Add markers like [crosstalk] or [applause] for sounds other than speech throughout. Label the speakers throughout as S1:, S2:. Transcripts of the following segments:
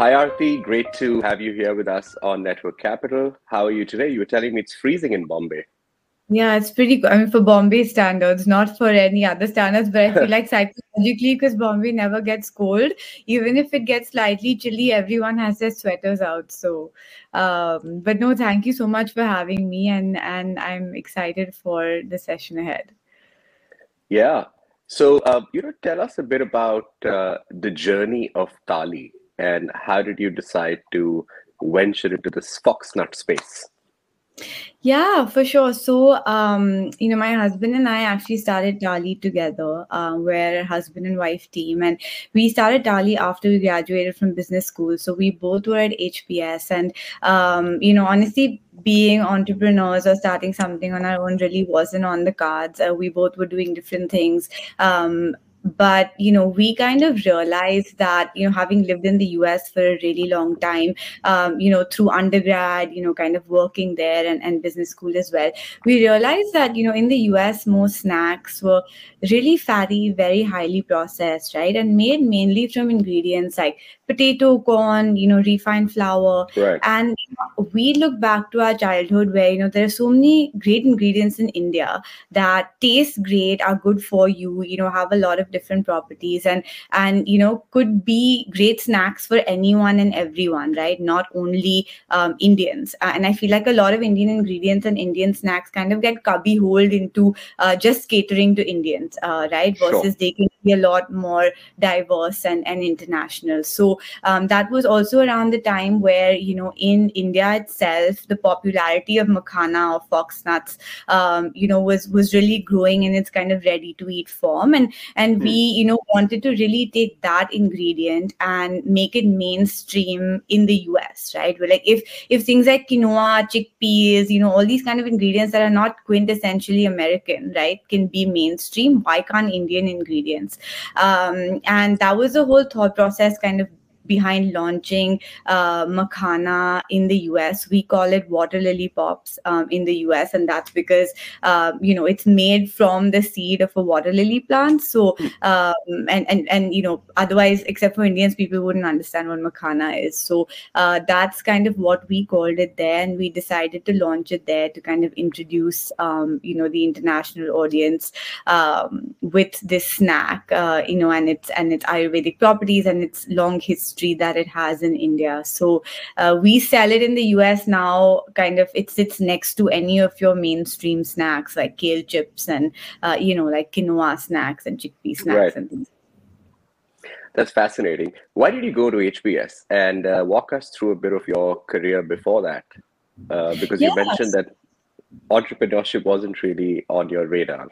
S1: Hi, Arti. Great to have you here with us on Network Capital. How are you today? You were telling me it's freezing in Bombay.
S2: Yeah, it's pretty good. I mean, for Bombay standards, not for any other standards, but I feel [laughs] like psychologically, because Bombay never gets cold, even if it gets slightly chilly, everyone has their sweaters out. So, um, but no, thank you so much for having me, and and I'm excited for the session ahead.
S1: Yeah. So, uh, you know, tell us a bit about uh, the journey of Tali and how did you decide to venture into this foxnut space?
S2: Yeah, for sure. So, um, you know, my husband and I actually started Tali together. Uh, we're a husband and wife team, and we started Tali after we graduated from business school. So we both were at HBS, and um, you know, honestly, being entrepreneurs or starting something on our own really wasn't on the cards. Uh, we both were doing different things. Um, but you know we kind of realized that you know having lived in the us for a really long time um, you know through undergrad you know kind of working there and, and business school as well we realized that you know in the us most snacks were really fatty very highly processed right? And made mainly from ingredients like potato corn you know refined flour.
S1: Right.
S2: and we look back to our childhood where you know there are so many great ingredients in india that taste great are good for you you know have a lot of different properties and and you know could be great snacks for anyone and everyone right? Not only um, indians. Uh, and i feel like a lot of indian ingredients and indian snacks kind of get cubbyholed into uh, just catering to indians uh, right? Versus sure. they can be a lot more diverse and, and international. So um, that was also around the time where you know in india itself the popularity of makhana or fox nuts um, you know was was really growing in its kind of ready to eat form. And and we hmm. you know wanted to really take that ingredient and make it mainstream in the us right? We're like if if things like quinoa chickpeas you know all these kind of ingredients that are not quintessentially american right can be mainstream why can't indian ingredients? Um, and that was the whole thought process kind of behind launching uh, makhana in the US. We call it water lily pops um, in the US, and that's because uh, you know it's made from the seed of a water lily plant. So um, and and and you know otherwise, except for Indians, people wouldn't understand what Makhana is. So uh, that's kind of what we called it there, and we decided to launch it there to kind of introduce um, you know the international audience um, with this snack, uh, you know, and its and its Ayurvedic properties and its long history history that it has in India. So uh, we sell it in the US now. Kind of, it sits next to any of your mainstream snacks like kale chips and uh, you know like quinoa snacks and chickpea snacks right. and things.
S1: That's fascinating. Why did you go to HBS and uh, walk us through a bit of your career before that? Uh, because yes. you mentioned that entrepreneurship wasn't really on your radar.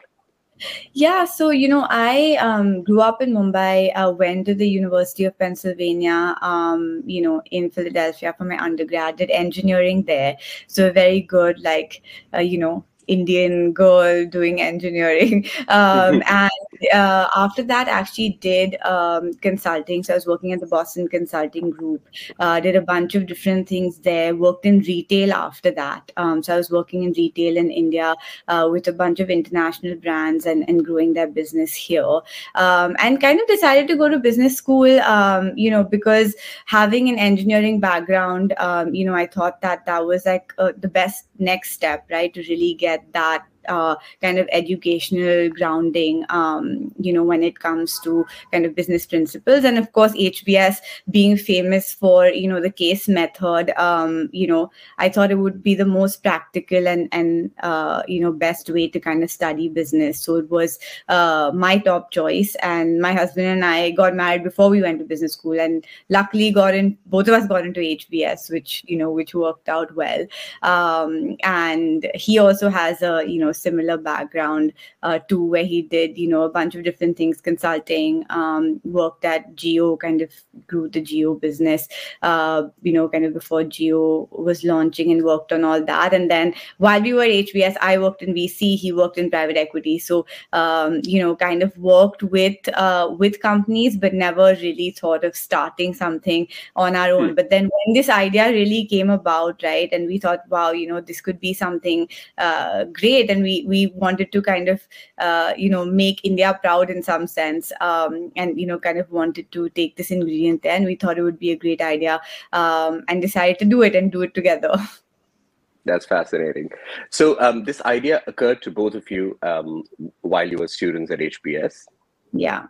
S2: Yeah, so you know, I um, grew up in Mumbai. Uh, went to the University of Pennsylvania, um, you know, in Philadelphia for my undergrad. Did engineering there, so very good, like uh, you know, Indian girl doing engineering. [laughs] Um, [laughs] and uh, after that, actually did um, consulting. So I was working at the Boston Consulting Group. Uh, did a bunch of different things there. Worked in retail after that. Um, so I was working in retail in India uh, with a bunch of international brands and, and growing their business here. Um, and kind of decided to go to business school. Um, you know, because having an engineering background, um, you know, I thought that that was like uh, the best next step, right, to really get that uh, kind of educational grounding, um, you know, when it comes to kind of business principles. And of course, HBS being famous for, you know, the case method, um, you know, I thought it would be the most practical and, and uh, you know, best way to kind of study business. So it was uh, my top choice. And my husband and I got married before we went to business school. And luckily got in, both of us got into HBS, which, you know, which worked out well. Um, and he also has a, you know, similar background uh, too, where he did you know a bunch of different things, consulting, um, worked at Jio, kind of grew the Jio business, uh, you know, kind of before Jio was launching and worked on all that. And then while we were at HBS, I worked in VC, he worked in private equity. So um, you know, kind of worked with uh, with companies, but never really thought of starting something on our own. Mm. But then when this idea really came about, right, and we thought, wow, you know, this could be something uh, great, and we we wanted to kind of uh, you know make India proud in some sense, um, and you know, kind of wanted to take this ingredient there, and we thought it would be a great idea, um, and decided to do it and do it together. [laughs]
S1: That's fascinating. So um, this idea occurred to both of you um, while you were students at HBS.
S2: Yeah.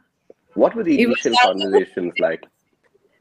S1: What were the initial conversations like?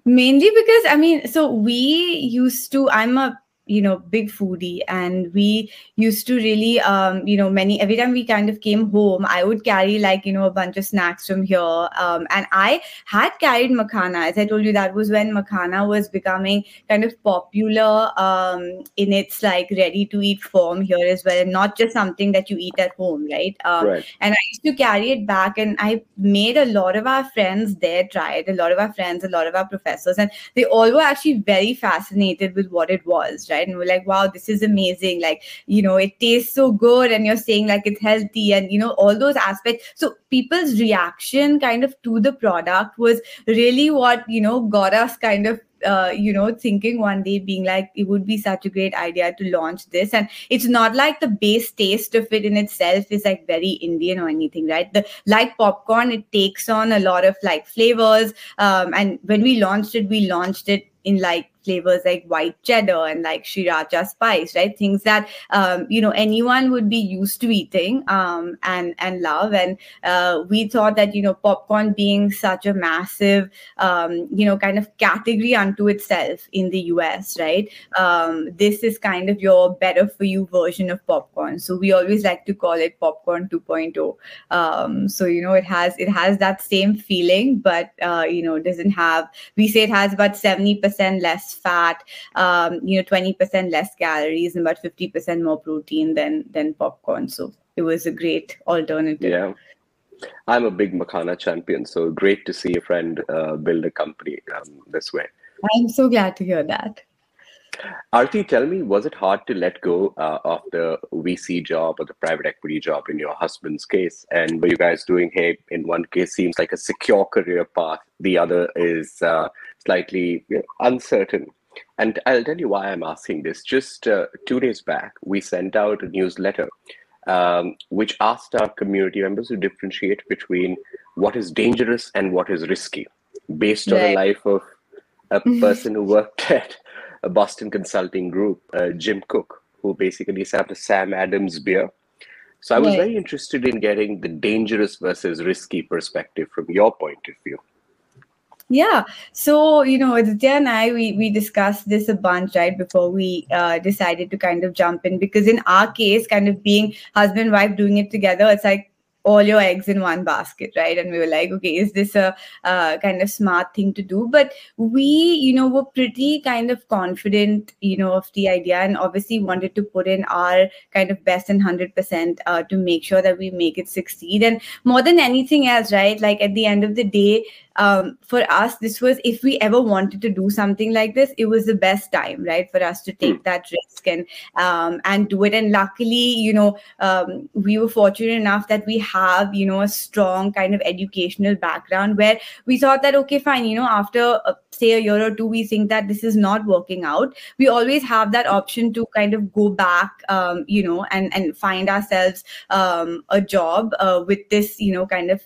S2: Mainly because I mean, so we used to. I'm a you know big foodie. And we used to really um you know many every time we kind of came home i would carry like you know a bunch of snacks from here. Um and i had carried makhana. As i told you that was when makhana was becoming kind of popular um in its like ready to eat form here as well and not just something that you eat at home right? Um right. and i used to carry it back and i made a lot of our friends there try it a lot of our friends a lot of our professors and they all were actually very fascinated with what it was right And we're like, wow, this is amazing. Like, you know, it tastes so good. And you're saying like it's healthy and, you know, all those aspects. So people's reaction kind of to the product was really what, you know, got us kind of uh, you know, thinking one day, being like, it would be such a great idea to launch this. And it's not like the base taste of it in itself is like very Indian or anything, right? The like popcorn, it takes on a lot of like flavors. Um, and when we launched it, we launched it in like flavors like white cheddar and like sriracha spice, right? Things that um, you know anyone would be used to eating um, and and love. And uh, we thought that you know popcorn being such a massive um, you know kind of category unto itself in the US, right? Um, this is kind of your better for you version of popcorn. So we always like to call it popcorn 2.0. Um, so you know it has it has that same feeling, but uh, you know doesn't have. We say it has about seventy percent less fat, um, you know, 20% less calories and about 50% more protein than than popcorn. So it was a great alternative.
S1: Yeah. I'm a big Makhana champion, so great to see a friend uh, build a company um, this way.
S2: I'm so glad to hear that.
S1: Arti, tell me, was it hard to let go uh, of the VC job or the private equity job in your husband's case? And were you guys doing, hey, in one case seems like a secure career path, the other is uh, slightly you know, uncertain? And I'll tell you why I'm asking this. Just uh, two days back, we sent out a newsletter um, which asked our community members to differentiate between what is dangerous and what is risky based right. on the life of a [laughs] person who worked at a Boston consulting group, uh, Jim Koch, who basically set up the Sam Adams beer. So I was right. very interested in getting the dangerous versus risky perspective from your point of view.
S2: Yeah. So, you know, Aditya and I, we, we discussed this a bunch, right, before we uh, decided to kind of jump in. Because in our case, kind of being husband wife doing it together, it's like all your eggs in one basket right and we were like okay is this a uh, kind of smart thing to do but we you know were pretty kind of confident you know of the idea and obviously wanted to put in our kind of best and 100% uh, to make sure that we make it succeed and more than anything else right like at the end of the day um, for us, this was if we ever wanted to do something like this, it was the best time, right, for us to take mm. that risk and um, and do it. And luckily, you know, um, we were fortunate enough that we have, you know, a strong kind of educational background where we thought that okay, fine, you know, after uh, say a year or two, we think that this is not working out. We always have that option to kind of go back, um, you know, and and find ourselves um, a job uh, with this, you know, kind of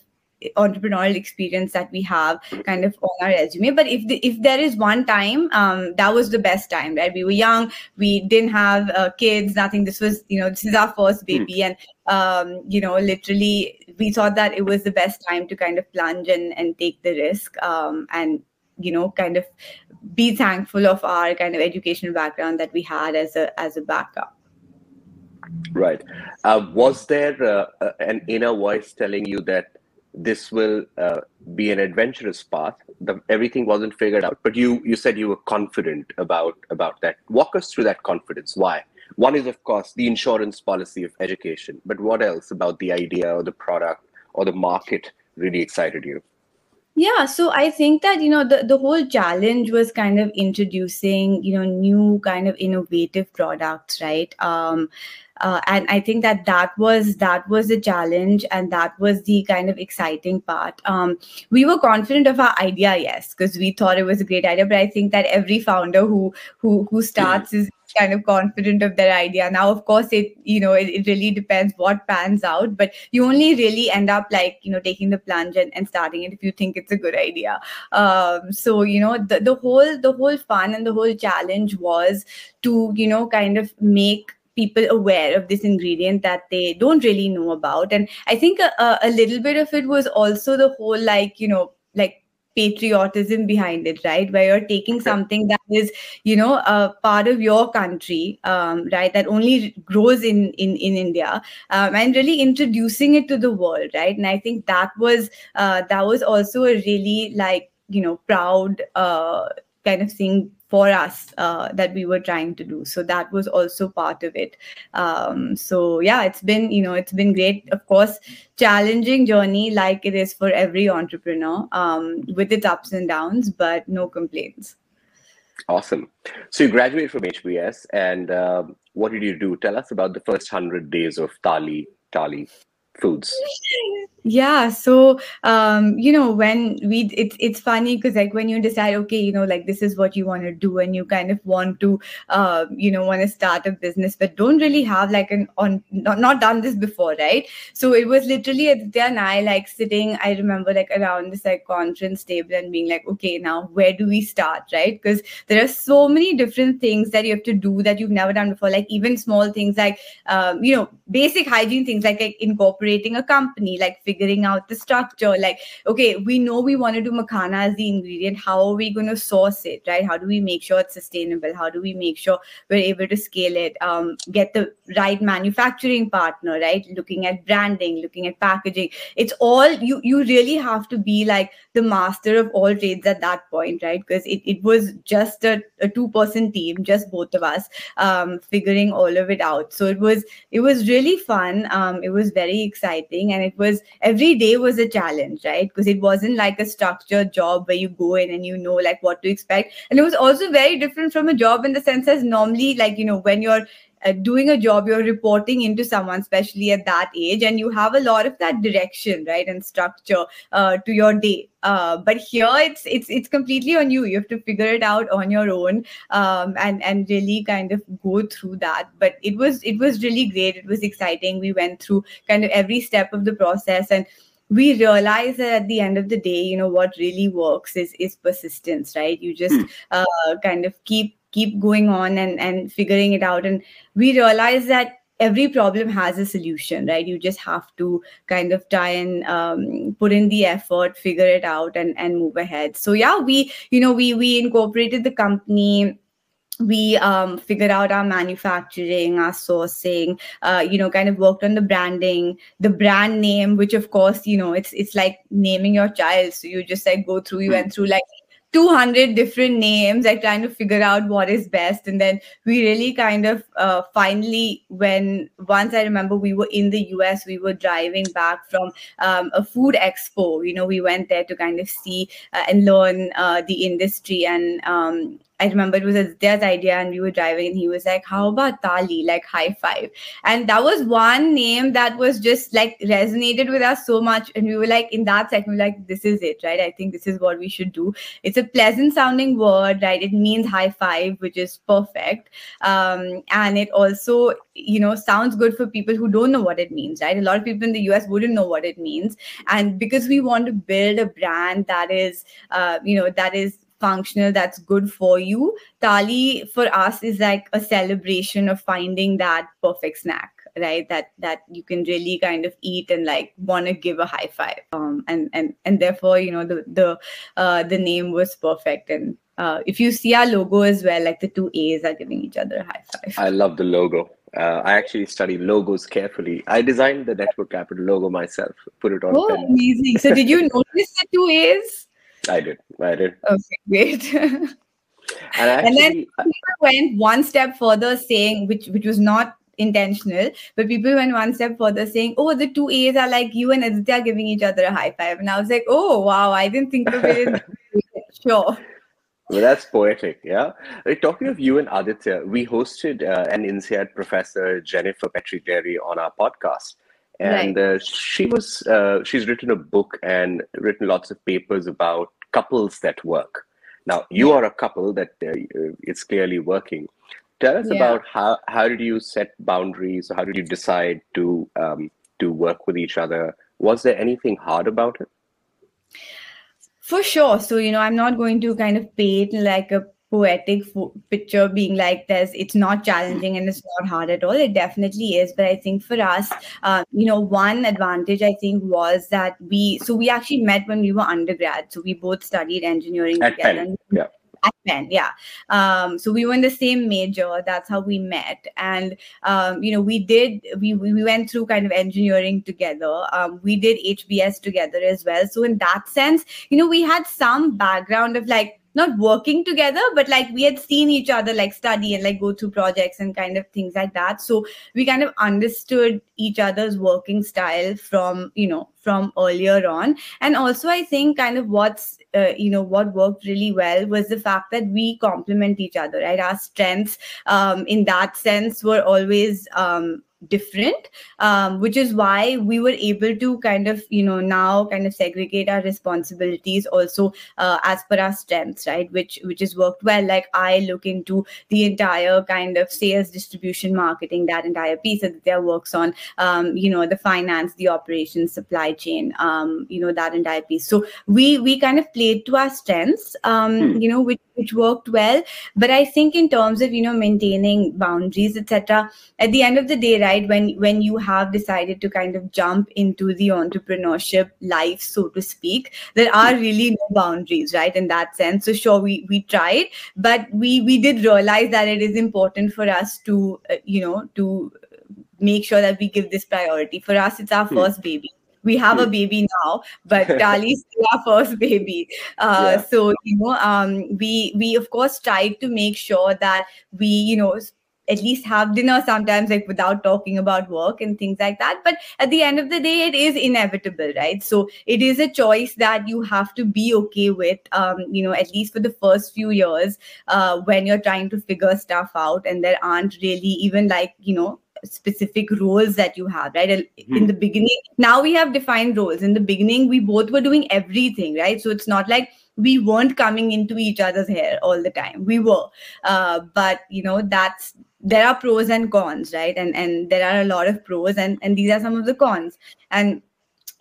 S2: entrepreneurial experience that we have kind of on our resume. But if the, if there is one time um, that was the best time right? We were young we didn't have uh, kids nothing. This was you know this is our first hmm. baby. Mm. and um, you know literally we thought that it was the best time to kind of plunge and, and take the risk um, and you know kind of be thankful of our kind of educational background that we had as a as a backup.
S1: Right. Uh, was there uh, an inner voice telling you that this will uh, be an adventurous path. The, everything wasn't figured out, but you you said you were confident about about that. Walk us through that confidence. Why? one is of course the insurance policy of education but what else about the idea or the product or the market really excited you
S2: yeah so i think that you know the, the whole challenge was kind of introducing you know new kind of innovative products right um uh, and i think that that was that was the challenge and that was the kind of exciting part. Um, we were confident of our idea yes because we thought it was a great idea but i think that every founder who who who starts is kind of confident of their idea. Now of course it you know it, it really depends what pans out but you only really end up like you know taking the plunge and, and starting it if you think it's a good idea. Um, so you know the, the whole the whole fun and the whole challenge was to you know kind of make people aware of this ingredient that they don't really know about. And i think a, a little bit of it was also the whole like you know like patriotism behind it right? Where you're taking something that is you know a part of your country um, right that only grows in in in india um, and really introducing it to the world right? And i think that was uh, that was also a really like you know proud uh, kind of thing for us uh, that we were trying to do. So that was also part of it. Um, so yeah it's been you know it's been great. Of course challenging journey like it is for every entrepreneur um, with its ups and downs but no complaints.
S1: Awesome. So you graduated from hbs and uh, what did you do? Tell us about the first 100 days of tali tali foods [laughs]
S2: yeah so um you know when we it's it's funny because like when you decide okay you know like this is what you want to do and you kind of want to uh you know want to start a business but don't really have like an on not, not done this before right? So it was literally Aditya and I like sitting I remember like around this like conference table and being like okay now where do we start? Right? Because there are so many different things that you have to do that you've never done before like even small things like um you know basic hygiene things like, like incorporating a company like figuring out the structure. Like okay we know we want to do makhana as the ingredient. How are we going to source it right? How do we make sure it's sustainable? How do we make sure we're able to scale it um, get the right manufacturing partner right? Looking at branding looking at packaging. It's all you you really have to be like the master of all trades at that point right? Because it, it was just a, a two person team just both of us um, figuring all of it out. So it was it was really fun. Um, it was very exciting and it was every day was a challenge right? Because it wasn't like a structured job where you go in and you know like what to expect. And it was also very different from a job in the sense as normally like you know when you're uh, doing a job you're reporting into someone especially at that age and you have a lot of that direction right and structure uh, to your day. Uh, but here it's it's it's completely on you. You have to figure it out on your own um, and and really kind of go through that. But it was it was really great. It was exciting. We went through kind of every step of the process and we realize that at the end of the day you know what really works is is persistence right? You just hmm. uh, kind of keep keep going on and and figuring it out. And we realize that every problem has a solution right? You just have to kind of try and um, put in the effort figure it out and and move ahead. So yeah we you know we we incorporated the company. We um, figured out our manufacturing, our sourcing, uh, you know, kind of worked on the branding, the brand name, which of course, you know, it's it's like naming your child. So you just like go through, you went through like 200 different names like trying to figure out what is best. And then we really kind of uh, finally when once i remember we were in the us we were driving back from um, a food expo. You know we went there to kind of see uh, and learn uh, the industry and um, I remember it was Aditya's idea, and we were driving, and he was like, "How about Tali? Like high five? And that was one name that was just like resonated with us so much, and we were like, in that second, we like, "This is it, right? I think this is what we should do." It's a pleasant sounding word, right? It means high five, which is perfect, um, and it also, you know, sounds good for people who don't know what it means, right? A lot of people in the US wouldn't know what it means, and because we want to build a brand that is, uh, you know, that is functional that's good for you tali for us is like a celebration of finding that perfect snack right that that you can really kind of eat and like want to give a high five um and and and therefore you know the the uh the name was perfect and uh if you see our logo as well like the two a's are giving each other a high five
S1: i love the logo uh, I actually study logos carefully. I designed the network capital logo myself. Put it on.
S2: Oh, amazing! So, did you [laughs] notice the two A's?
S1: I did. I did.
S2: Okay, great. [laughs]
S1: And, actually,
S2: and then people went one step further, saying which which was not intentional, but people went one step further, saying, "Oh, the two A's are like you and Aditya giving each other a high five. And I was like, "Oh, wow! I didn't think of it." [laughs] sure.
S1: Well, that's poetic, yeah. talking of you and Aditya, we hosted uh, an INSEAD professor, Jennifer Petri on our podcast, and right. uh, she was uh, she's written a book and written lots of papers about couples that work. Now, you yeah. are a couple that uh, it's clearly working. Tell us yeah. about how how did you set boundaries? How did you decide to um, to work with each other? Was there anything hard about it?
S2: For sure. So, you know, I'm not going to kind of paint like a poetic fo- picture being like this it's not challenging and it's not hard at all it definitely is but i think for us uh, you know one advantage i think was that we so we actually met when we were undergrad so we both studied engineering
S1: at together Penn. yeah
S2: at Penn, yeah. Um, so we were in the same major. That's how we met, and um, you know, we did we we went through kind of engineering together. Um, we did HBS together as well. So in that sense, you know, we had some background of like not working together but like we had seen each other like study and like go through projects and kind of things like that. So we kind of understood each other's working style from you know from earlier on. And also i think kind of what's uh, you know what worked really well was the fact that we complement each other right? Our strengths um, in that sense were always um, different um, which is why we were able to kind of you know now kind of segregate our responsibilities also uh, as per our strengths right? Which which has worked well. Like i look into the entire kind of sales distribution marketing that entire piece that there works on um, you know the finance the operations supply chain um, you know that entire piece. So we we kind of played to our strengths um, hmm. you know which which worked well. But i think in terms of you know maintaining boundaries etc at the end of the day right when when you have decided to kind of jump into the entrepreneurship life so to speak there are really no boundaries right in that sense. So sure we we tried but we we did realize that it is important for us to uh, you know to make sure that we give this priority. For us it's our hmm. first baby we have a baby now but [laughs] Tali's still our first baby. Uh, yeah. so you know um, we we of course tried to make sure that we you know at least have dinner sometimes like without talking about work and things like that. But at the end of the day it is inevitable right? So it is a choice that you have to be okay with um, you know at least for the first few years uh, when you're trying to figure stuff out and there aren't really even like you know specific roles that you have right? Mm-hmm. in the beginning now we have defined roles. In the beginning we both were doing everything right? So it's not like we weren't coming into each other's hair all the time. We were. Uh, but you know that's there are pros and cons right? And and there are a lot of pros and and these are some of the cons. And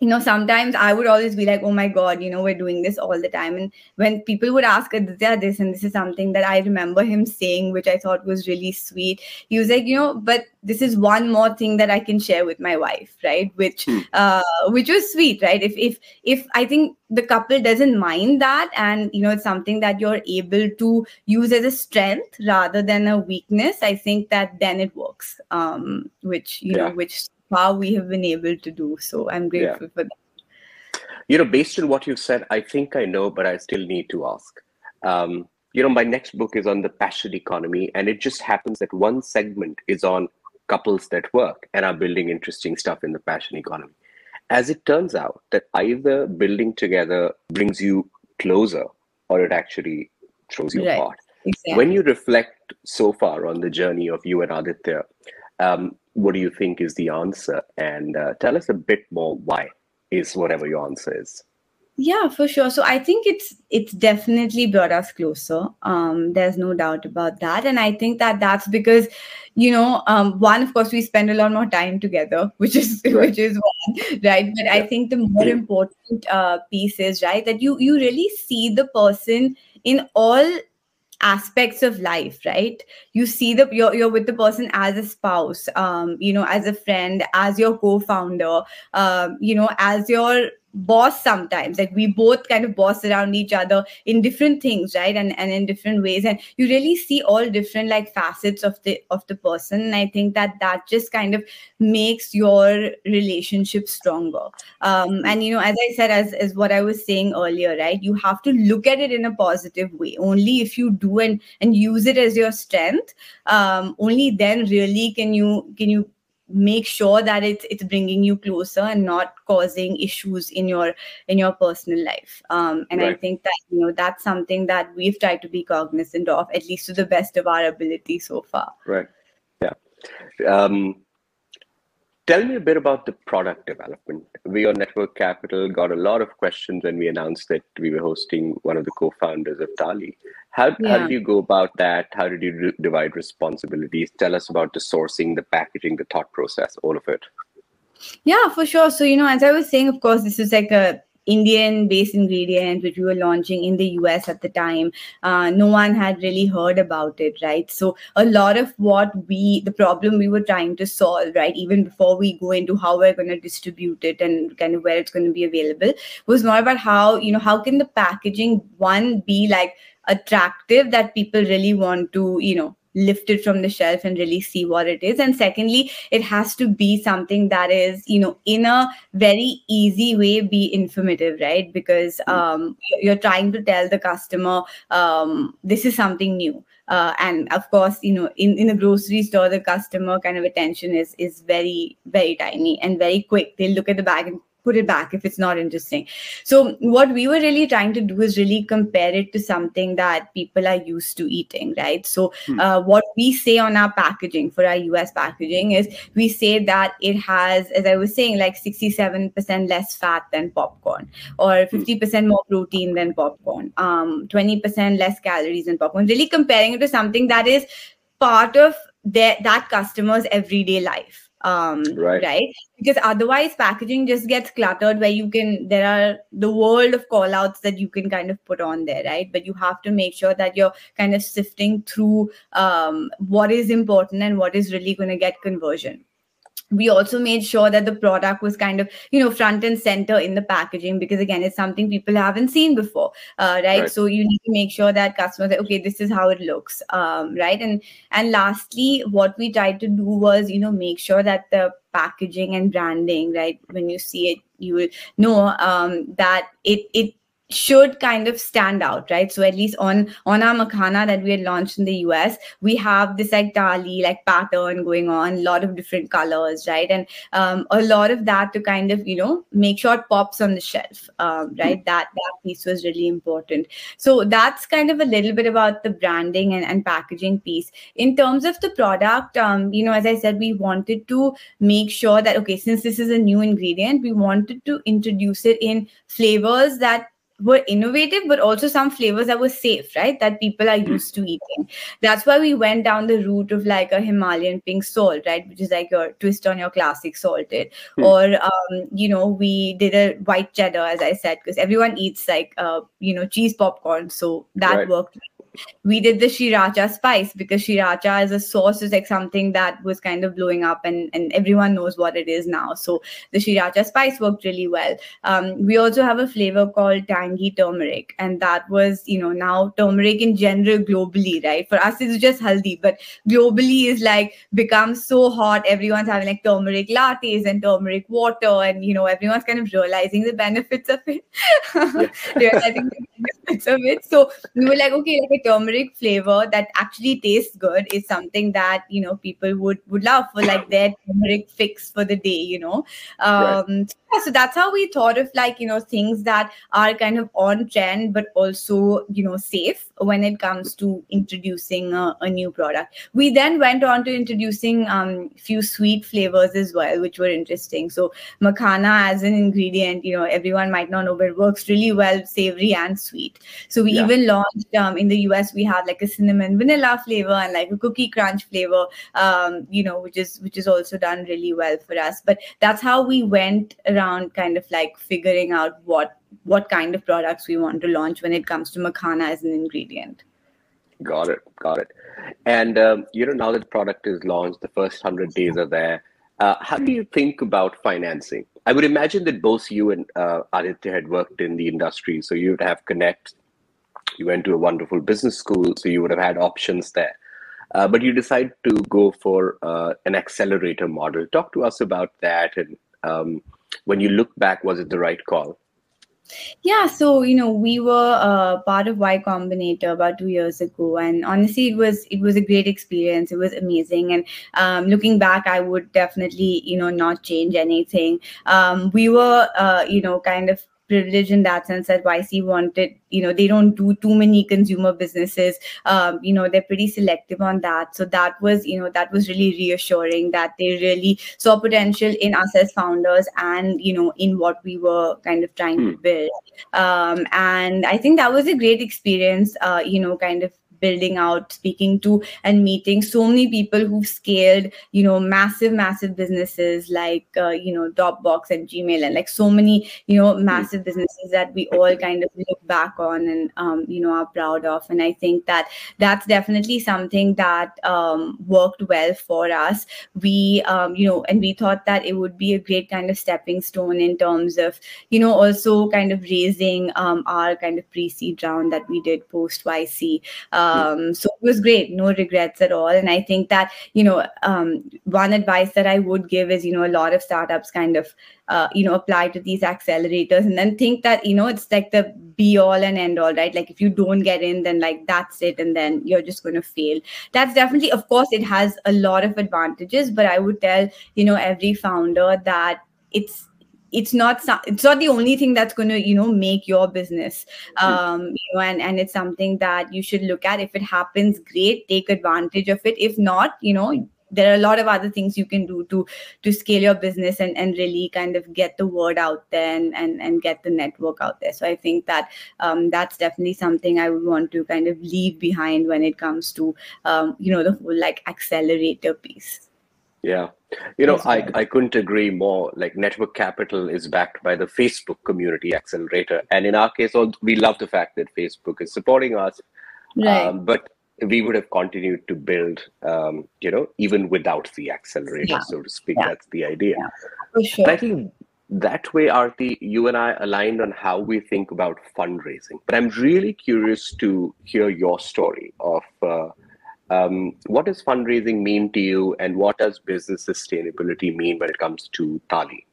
S2: you know, sometimes I would always be like, oh my God, you know, we're doing this all the time. And when people would ask Aditya this, and this is something that I remember him saying, which I thought was really sweet. He was like, you know, but this is one more thing that I can share with my wife, right? Which hmm. uh which was sweet, right? If if if I think the couple doesn't mind that and you know it's something that you're able to use as a strength rather than a weakness, I think that then it works. Um, which you yeah. know, which how we have been able to do. So I'm grateful yeah. for that.
S1: You know, based on what you've said, I think I know, but I still need to ask. Um, you know, my next book is on the passion economy, and it just happens that one segment is on couples that work and are building interesting stuff in the passion economy. As it turns out, that either building together brings you closer or it actually throws you right. apart. Exactly. When you reflect so far on the journey of you and Aditya, um, what do you think is the answer? And uh, tell us a bit more why is whatever your answer is.
S2: Yeah, for sure. So I think it's it's definitely brought us closer. Um, there's no doubt about that, and I think that that's because, you know, um, one of course we spend a lot more time together, [laughs] which is which is one, right? But I think the more important uh, piece is right that you you really see the person in all aspects of life right? You see the you're, you're with the person as a spouse um you know as a friend as your co-founder um you know as your boss sometimes. Like we both kind of boss around each other in different things right? And and in different ways. And you really see all different like facets of the of the person. And i think that that just kind of makes your relationship stronger. Um and you know as i said as as what i was saying earlier right? You have to look at it in a positive way. Only if you do and and use it as your strength um only then really can you can you make sure that it's it's bringing you closer and not causing issues in your in your personal life. Um, and right. i think that you know that's something that we've tried to be cognizant of at least to the best of our ability so far.
S1: Right. Yeah. Um, Tell me a bit about the product development. We on Network Capital got a lot of questions when we announced that we were hosting one of the co-founders of Tali. How, yeah. how did you go about that? How did you re- divide responsibilities? Tell us about the sourcing, the packaging, the thought process, all of it.
S2: Yeah, for sure. So, you know, as I was saying, of course, this is like a Indian based ingredient, which we were launching in the US at the time. Uh, no one had really heard about it, right? So, a lot of what we, the problem we were trying to solve, right, even before we go into how we're going to distribute it and kind of where it's going to be available, was more about how, you know, how can the packaging, one, be like attractive that people really want to, you know, lift it from the shelf and really see what it is. And secondly it has to be something that is you know in a very easy way be informative right? Because um, you're trying to tell the customer um, this is something new. Uh, and of course you know in, in a grocery store the customer kind of attention is is very very tiny and very quick. They'll look at the bag and put it back if it's not interesting so what we were really trying to do is really compare it to something that people are used to eating right so hmm. uh, what we say on our packaging for our us packaging is we say that it has as i was saying like 67% less fat than popcorn or 50% hmm. more protein than popcorn um, 20% less calories than popcorn really comparing it to something that is part of their, that customer's everyday life um right. right? Because otherwise packaging just gets cluttered where you can there are the world of call outs that you can kind of put on there right? But you have to make sure that you're kind of sifting through um what is important and what is really going to get conversion we also made sure that the product was kind of you know front and center in the packaging because again it's something people haven't seen before uh, right? right? so you need to make sure that customers say okay this is how it looks um, right and and lastly what we tried to do was you know make sure that the packaging and branding right when you see it you will know um, that it it should kind of stand out right? So at least on on our makhana that we had launched in the us we have this like dali like pattern going on a lot of different colors right? And um, a lot of that to kind of you know make sure it pops on the shelf um, right? Mm-hmm. that that piece was really important. So that's kind of a little bit about the branding and, and packaging piece. In terms of the product um, you know as i said we wanted to make sure that okay since this is a new ingredient we wanted to introduce it in flavors that were innovative, but also some flavors that were safe, right? That people are used to eating. That's why we went down the route of like a Himalayan pink salt, right? Which is like your twist on your classic salted. Mm. Or, um, you know, we did a white cheddar, as I said, because everyone eats like, uh, you know, cheese popcorn. So that right. worked we did the Sriracha spice because Sriracha as a sauce is like something that was kind of blowing up and, and everyone knows what it is now. So the Sriracha spice worked really well. Um, we also have a flavor called tangy turmeric, and that was, you know, now turmeric in general globally, right? For us, it's just haldi, but globally is like become so hot. Everyone's having like turmeric lattes and turmeric water, and you know, everyone's kind of realizing the benefits of it. [laughs] realizing the benefits of it. So we were like, okay, like turmeric flavor that actually tastes good is something that you know people would would love for like their turmeric fix for the day you know um right. yeah, so that's how we thought of like you know things that are kind of on trend but also you know safe when it comes to introducing a, a new product we then went on to introducing um few sweet flavors as well which were interesting so makhana as an ingredient you know everyone might not know but it works really well savory and sweet so we yeah. even launched um, in the us we have like a cinnamon vanilla flavor and like a cookie crunch flavor um, you know which is which is also done really well for us. But that's how we went around kind of like figuring out what what kind of products we want to launch when it comes to makhana as an ingredient.
S1: Got it. Got it. And um, you know now that the product is launched the first 100 days are there uh, how do you think about financing? I would imagine that both you and uh, Aditya had worked in the industry, so you'd have connect. You went to a wonderful business school, so you would have had options there. Uh, but you decide to go for uh, an accelerator model. Talk to us about that, and um, when you look back, was it the right call?
S2: Yeah, so you know we were uh, part of Y Combinator about two years ago, and honestly, it was it was a great experience. It was amazing, and um, looking back, I would definitely you know not change anything. Um, we were uh, you know kind of privilege in that sense that YC wanted, you know, they don't do too many consumer businesses. Um, you know, they're pretty selective on that. So that was, you know, that was really reassuring that they really saw potential in us as founders and, you know, in what we were kind of trying to hmm. build. Um, and I think that was a great experience, uh, you know, kind of building out, speaking to, and meeting so many people who've scaled, you know, massive, massive businesses like, uh, you know, Dropbox and Gmail, and like so many, you know, massive businesses that we all kind of look back on and, um, you know, are proud of. And I think that that's definitely something that um, worked well for us. We, um, you know, and we thought that it would be a great kind of stepping stone in terms of, you know, also kind of raising um, our kind of pre-seed round that we did post YC. Uh, um, so it was great. No regrets at all. And i think that you know um, one advice that i would give is you know a lot of startups kind of uh, you know apply to these accelerators and then think that you know it's like the be all and end all right? Like if you don't get in then like that's it and then you're just going to fail. That's definitely of course it has a lot of advantages but i would tell you know every founder that it's it's not it's not the only thing that's going to you know make your business hmm. um you know and and it's something that you should look at. If it happens great take advantage of it. If not you know there are a lot of other things you can do to to scale your business and and really kind of get the word out there and and, and get the network out there. So i think that um, that's definitely something i would want to kind of leave behind when it comes to um, you know the whole like accelerator piece
S1: yeah. You know, I, I couldn't agree more. Like Network Capital is backed by the Facebook Community Accelerator. And in our case, we love the fact that Facebook is supporting us. Right. Um, but we would have continued to build, um, you know, even without the accelerator, yeah. so to speak. Yeah. That's the idea. Yeah, sure. I think that way, Arti, you and I aligned on how we think about fundraising. But I'm really curious to hear your story of uh, um, what does fundraising mean to you, and what does business sustainability mean when it comes to Tali?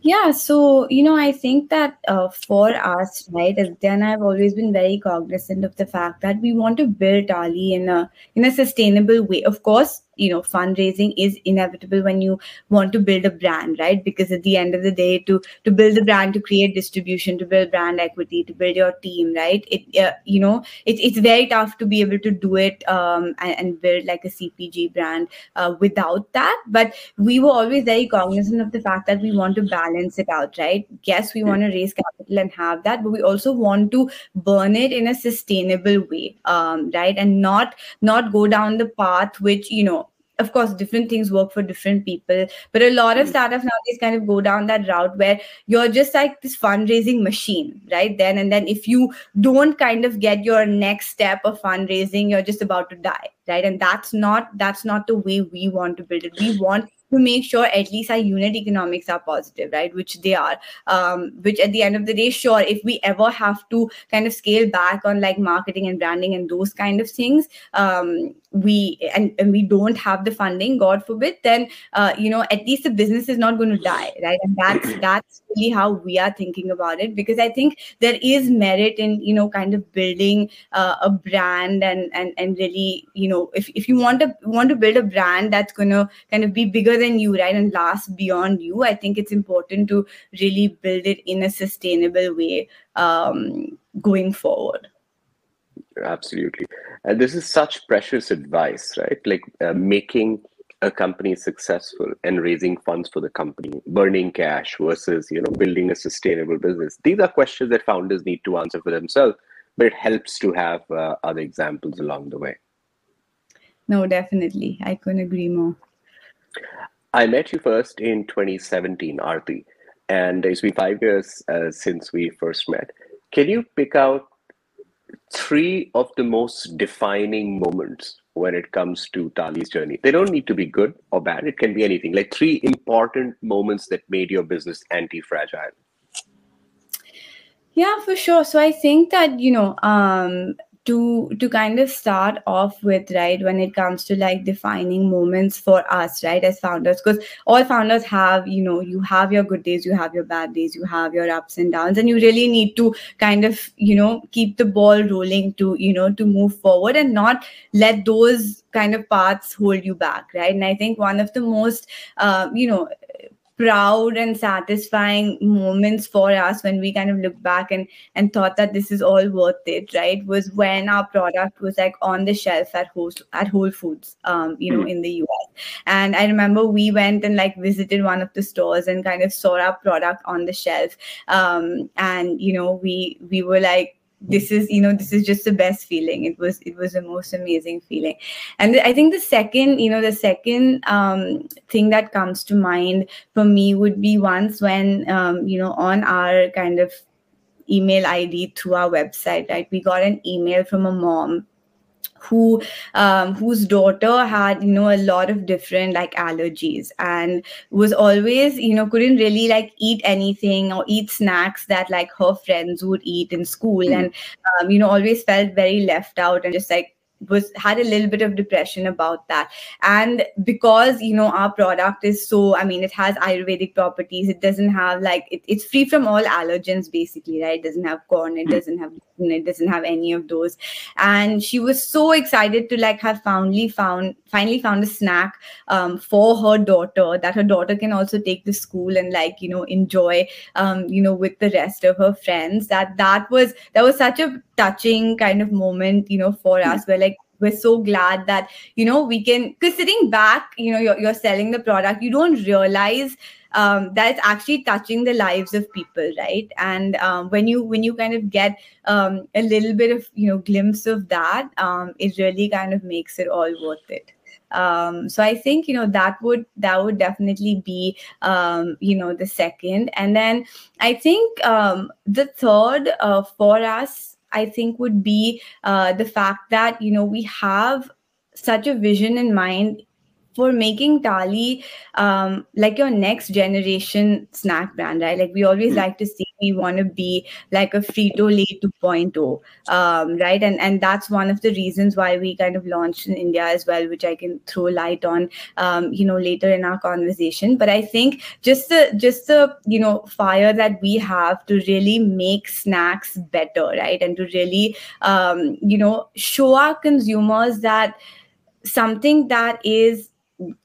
S2: Yeah, so you know, I think that uh, for us, right, then I've always been very cognizant of the fact that we want to build Tali in a in a sustainable way. Of course, you know fundraising is inevitable when you want to build a brand right? Because at the end of the day to to build a brand to create distribution to build brand equity to build your team right? It uh, you know it, it's very tough to be able to do it um, and, and, build like a cpg brand uh, without that. But we were always very cognizant of the fact that we want to balance it out right? Yes we want to raise capital and have that but we also want to burn it in a sustainable way um, right? And not not go down the path which you know of course different things work for different people but a lot of hmm. startups nowadays kind of go down that route where you're just like this fundraising machine right? Then and then if you don't kind of get your next step of fundraising you're just about to die right? And that's not that's not the way we want to build it. We want to make sure at least our unit economics are positive, right? Which they are. Um, which at the end of the day, sure, if we ever have to kind of scale back on like marketing and branding and those kind of things, um, we and, and we don't have the funding, God forbid, then uh, you know at least the business is not going to die, right? And that's [clears throat] that's really how we are thinking about it because I think there is merit in you know kind of building uh, a brand and and and really you know if if you want to want to build a brand that's going to kind of be bigger than you, right, and last beyond you, I think it's important to really build it in a sustainable way um, going forward.
S1: Absolutely. And this is such precious advice, right? Like uh, making a company successful and raising funds for the company, burning cash versus, you know, building a sustainable business. These are questions that founders need to answer for themselves, but it helps to have uh, other examples along the way.
S2: No, definitely. I couldn't agree more.
S1: I met you first in 2017, Arti, and it's been five years uh, since we first met. Can you pick out three of the most defining moments when it comes to Tali's journey? They don't need to be good or bad. It can be anything. Like three important moments that made your business anti-fragile.
S2: Yeah, for sure. So I think that you know, um, to to kind of start off with right when it comes to like defining moments for us right as founders. Because all founders have you know you have your good days you have your bad days you have your ups and downs and you really need to kind of you know keep the ball rolling to you know to move forward and not let those kind of paths hold you back right? And i think one of the most uh, you know proud and satisfying moments for us when we kind of look back and and thought that this is all worth it right was when our product was like on the shelf at whole at whole foods um you know mm-hmm. in the us and i remember we went and like visited one of the stores and kind of saw our product on the shelf um and you know we we were like this is you know this is just the best feeling. It was it was the most amazing feeling. And i think the second you know the second um, thing that comes to mind for me would be once when um, you know on our kind of email id through our website right we got an email from a mom who um, whose daughter had you know a lot of different like allergies and was always you know couldn't really like eat anything or eat snacks that like her friends would eat in school mm. and um, you know always felt very left out and just like was had a little bit of depression about that and because you know our product is so i mean it has ayurvedic properties it doesn't have like it, it's free from all allergens basically right it doesn't have corn it hmm. doesn't have it doesn't have any of those. And she was so excited to like have finally found finally found a snack um, for her daughter that her daughter can also take to school and like you know enjoy um, you know with the rest of her friends. That that was that was such a touching kind of moment you know for us. Where like we're so glad that you know we can because sitting back you know you're, you're selling the product you don't realize um, that it's actually touching the lives of people right? And um, when you when you kind of get um, a little bit of you know glimpse of that um, it really kind of makes it all worth it. Um, so i think you know that would that would definitely be um, you know the second. And then i think um, the third uh, for us I think would be uh, the fact that you know we have such a vision in mind for making Tali um, like your next generation snack brand, right? Like we always mm-hmm. like to see we want to be like a Frito-Lay 2.0, um, right? And and that's one of the reasons why we kind of launched in India as well, which I can throw light on, um, you know, later in our conversation. But I think just the just the you know fire that we have to really make snacks better, right? And to really um, you know show our consumers that something that is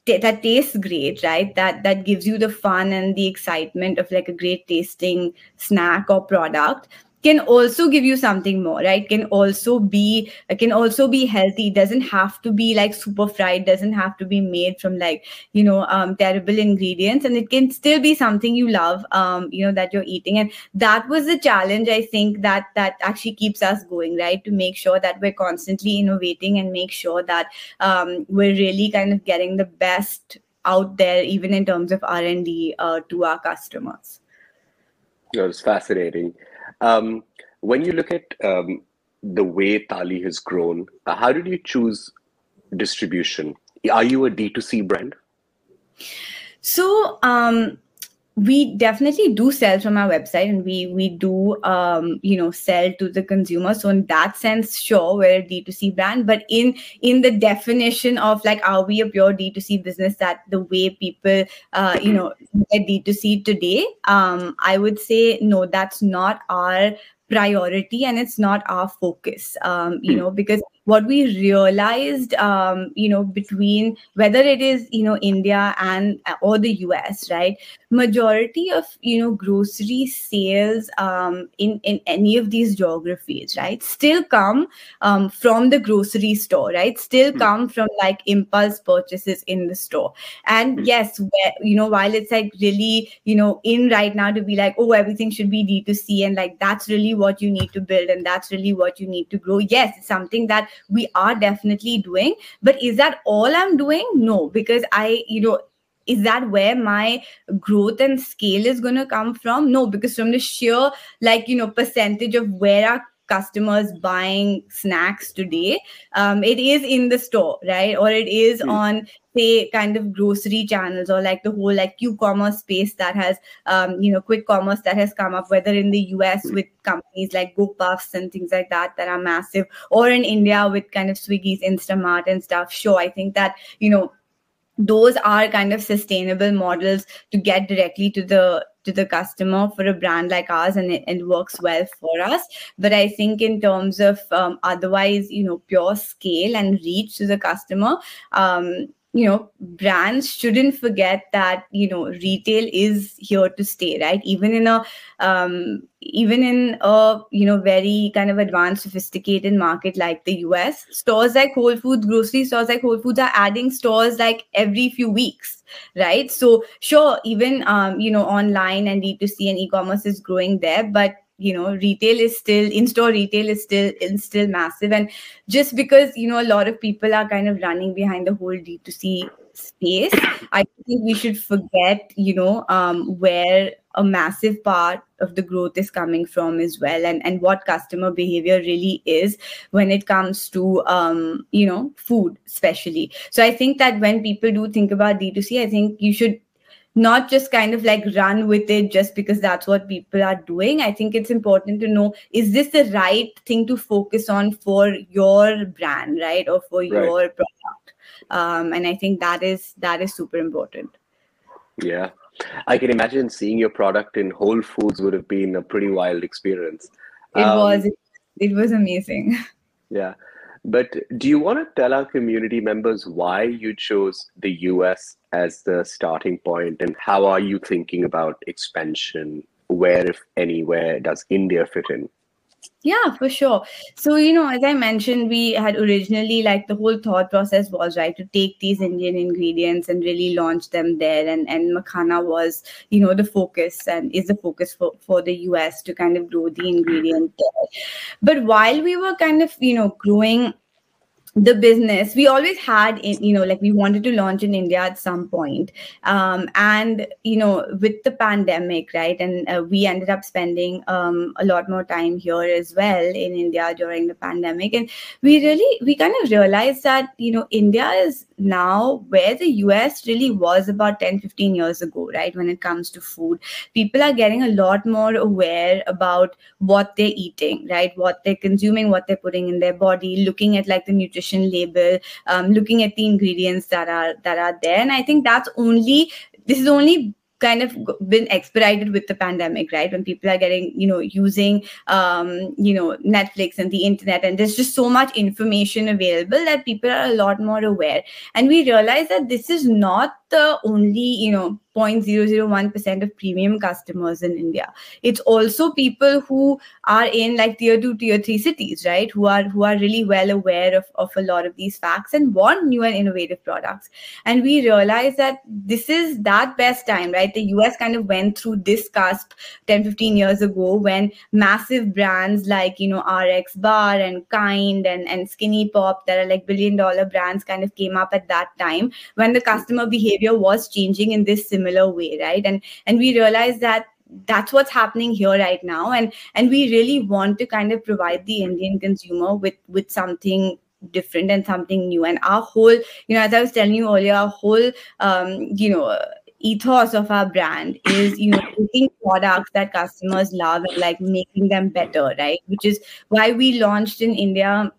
S2: that tastes great right? That that gives you the fun and the excitement of like a great tasting snack or product can also give you something more right? Can also be can also be healthy. Doesn't have to be like super fried. Doesn't have to be made from like you know um, terrible ingredients. And it can still be something you love um, you know that you're eating. And that was the challenge i think that that actually keeps us going right? To make sure that we're constantly innovating and make sure that um, we're really kind of getting the best out there even in terms of r&d uh, to our customers.
S1: It was fascinating um, when you look at um, the way Tali has grown, uh, how did you choose distribution? Are you a D2C brand?
S2: So, um, we definitely do sell from our website and we we do um you know sell to the consumer so in that sense sure we're a d2c brand but in in the definition of like are we a pure d2c business that the way people uh you know get d2c today um i would say no that's not our priority and it's not our focus um you hmm. know because what we realized um, you know between whether it is you know india and or the us right majority of you know grocery sales um, in in any of these geographies right still come um, from the grocery store right still mm-hmm. come from like impulse purchases in the store and mm-hmm. yes where, you know while it's like really you know in right now to be like oh everything should be d2c and like that's really what you need to build and that's really what you need to grow yes it's something that we are definitely doing but is that all i'm doing? No because i you know is that where my growth and scale is going to come from? No because from the sheer like you know percentage of where our customers buying snacks today um, it is in the store right? Or it is mm. on say kind of grocery channels or like the whole like q-commerce space that has um, you know quick commerce that has come up whether in the us with companies like gopuffs and things like that that are massive or in india with kind of swiggy's instamart and stuff. Sure i think that you know those are kind of sustainable models to get directly to the to the customer for a brand like ours and it, it works well for us. But i think in terms of um, otherwise you know pure scale and reach to the customer um, you know brands shouldn't forget that you know retail is here to stay right? Even in a um, even in a you know very kind of advanced sophisticated market like the us stores like whole foods grocery stores like whole foods are adding stores like every few weeks right? So sure even um, you know online and d2c and e-commerce is growing there but you know retail is still in-store retail is still still massive. And just because you know a lot of people are kind of running behind the whole d2c space i think we should forget you know um, where a massive part of the growth is coming from as well and and what customer behavior really is when it comes to um, you know food especially. So i think that when people do think about d2c i think you should not just kind of like run with it just because that's what people are doing. I think it's important to know is this the right thing to focus on for your brand right or for right. your product? Um, and i think that is that is super important.
S1: Yeah. I can imagine seeing your product in whole foods would have been a pretty wild experience.
S2: It um, was it was amazing. [laughs]
S1: Yeah. But do you want to tell our community members why you chose the US as the starting point and how are you thinking about expansion? Where, if anywhere, does India fit in?
S2: Yeah, for sure. So, you know, as I mentioned, we had originally like the whole thought process was right to take these Indian ingredients and really launch them there. And and Makhana was, you know, the focus and is the focus for, for the US to kind of grow the ingredient there. But while we were kind of, you know, growing the business. We always had in you know like we wanted to launch in india at some point. Um, and you know with the pandemic right and uh, we ended up spending um, a lot more time here as well in india during the pandemic. And we really we kind of realized that you know india is now where the us really was about 10 15 years ago right when it comes to food people are getting a lot more aware about what they're eating right what they're consuming what they're putting in their body looking at like the nutrition label um, looking at the ingredients that are that are there. And i think that's only this is only kind of been expedited with the pandemic right? When people are getting you know using um, you know netflix and the internet and there's just so much information available that people are a lot more aware. And we realize that this is not the only you know 0.001% of premium customers in India. It's also people who are in like tier two, tier three cities, right? Who are who are really well aware of, of a lot of these facts and want new and innovative products. And we realize that this is that best time, right? The US kind of went through this cusp 10, 15 years ago when massive brands like, you know, RX Bar and Kind and, and Skinny Pop that are like billion dollar brands kind of came up at that time when the customer behavior was changing in this similar way right? And and we realize that that's what's happening here right now. And and we really want to kind of provide the indian consumer with with something different and something new. And our whole you know as i was telling you earlier our whole um you know ethos of our brand is you know taking products that customers love and like making them better right? Which is why we launched in india